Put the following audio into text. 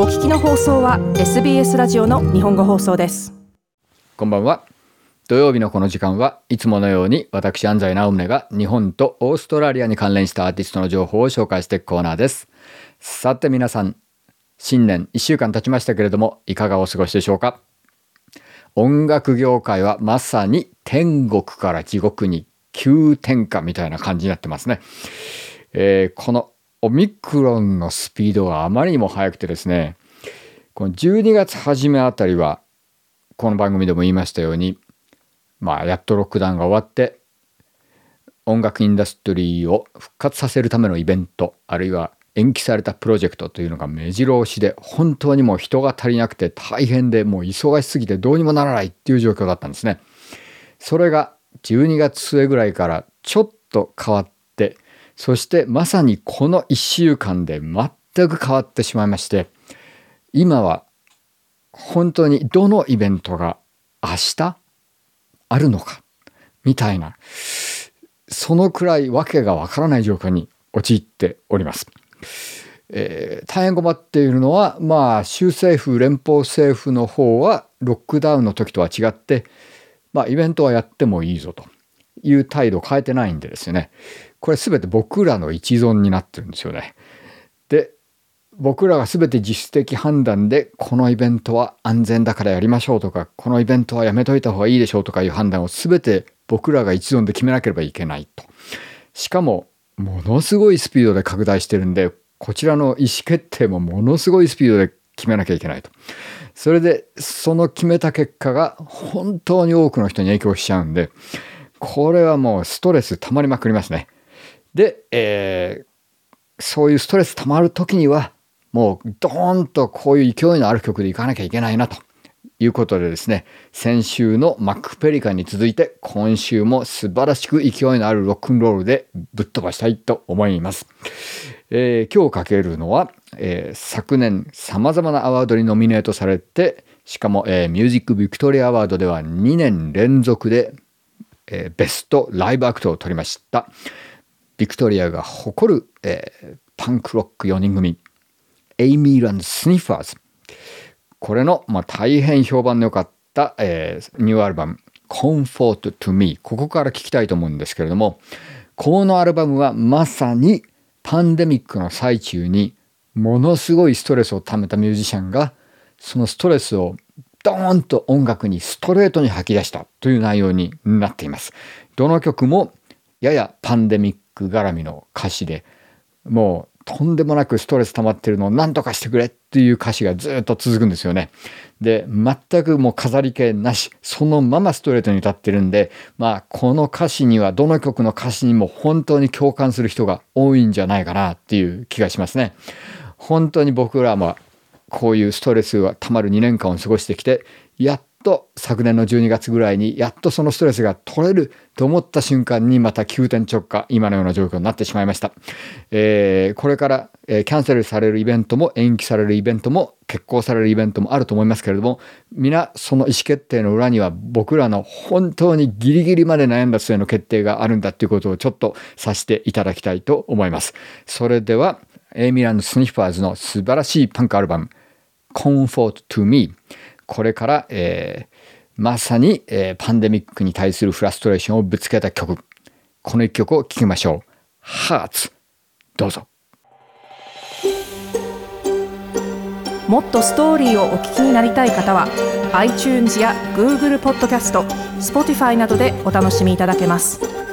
お聞きの放送は SBS ラジオの日本語放送です。こんばんは。土曜日のこの時間はいつものように私安西直宗が日本とオーストラリアに関連したアーティストの情報を紹介していくコーナーです。さて皆さん新年1週間経ちましたけれどもいかがお過ごしでしょうか？音楽業界はまさに天国から地獄に急転下みたいな感じになってますね、えー、このオミクロンのスピードがあまりにも速くてですねこの12月初めあたりはこの番組でも言いましたようにまあやっとロックダウンが終わって音楽インダストリーを復活させるためのイベントあるいは延期されたプロジェクトというのが目白押しで本当にもう人が足りなくて大変でもう忙しすぎてどうにもならないっていう状況だったんですね。それが12月末ぐらいからちょっと変わってそしてまさにこの1週間で全く変わってしまいまして今は本当にどのイベントが明日あるのかみたいなそのくらい訳がわからない状況に陥っております。えー、大変困っているのはまあ州政府連邦政府の方はロックダウンの時とは違ってまあイベントはやってもいいぞという態度を変えてないんでですねこれ全て僕らの一存になってるんですよね。で僕らが全て自主的判断でこのイベントは安全だからやりましょうとかこのイベントはやめといた方がいいでしょうとかいう判断を全て僕らが一存で決めなければいけないと。しかもものすごいスピードで拡大してるんでこちらの意思決定もものすごいスピードで決めなきゃいけないと。それでその決めた結果が本当に多くの人に影響しちゃうんでこれはもうストレス溜まりまくりますね。で、えー、そういうストレス溜まる時にはもうドーンとこういう勢いのある曲でいかなきゃいけないなということでですね先週のマック・ペリカンに続いて今週も素晴らしく勢いのあるロックンロールでぶっ飛ばしたいと思います。えー、今日かけるのは、えー、昨年さまざまなアワードにノミネートされてしかも、えー、ミュージック・ビクトリア・アワードでは2年連続で、えベストライブアクトを取りましたビクトリアが誇る、えパンクロック4人組 Amyl and the Sniffers これの、まあ、大変評判の良かった、えニューアルバム Comfort to Me ここから聞きたいと思うんですけれどもこのアルバムはまさにパンデミックの最中にものすごいストレスを溜めたミュージシャンがそのストレスをドーンと音楽にストレートに吐き出したという内容になっています。どの曲もややパンデミック絡みの歌詞でもうとんでもなくストレス溜まってるのを何とかしてくれっていう歌詞がずっと続くんですよね。で、全くもう飾り気なし、そのままストレートに歌ってるんで、まあ、この歌詞には、どの曲の歌詞にも本当に共感する人が多いんじゃないかなっていう気がしますね。本当に僕らは、こういうストレスが溜まる2年間を過ごしてきて、やっと昨年の12月ぐらいにやっとそのストレスが取れると思った瞬間にまた急転直下今のような状況になってしまいました、えー、これから、えー、キャンセルされるイベントも延期されるイベントも決行されるイベントもあると思いますけれども皆その意思決定の裏には僕らの本当にギリギリまで悩んだ末の決定があるんだということをちょっとさせていただきたいと思います。それでは Amyl and the Sniffers の素晴らしいパンクアルバム Comfort to Me これから、えー、まさに、えー、パンデミックに対するフラストレーションをぶつけた曲。この一曲を聴きましょう。 Hertz。どうぞ。もっとストーリーをお聞きになりたい方は iTunes や Google ポッドキャスト Spotify などでお楽しみいただけます。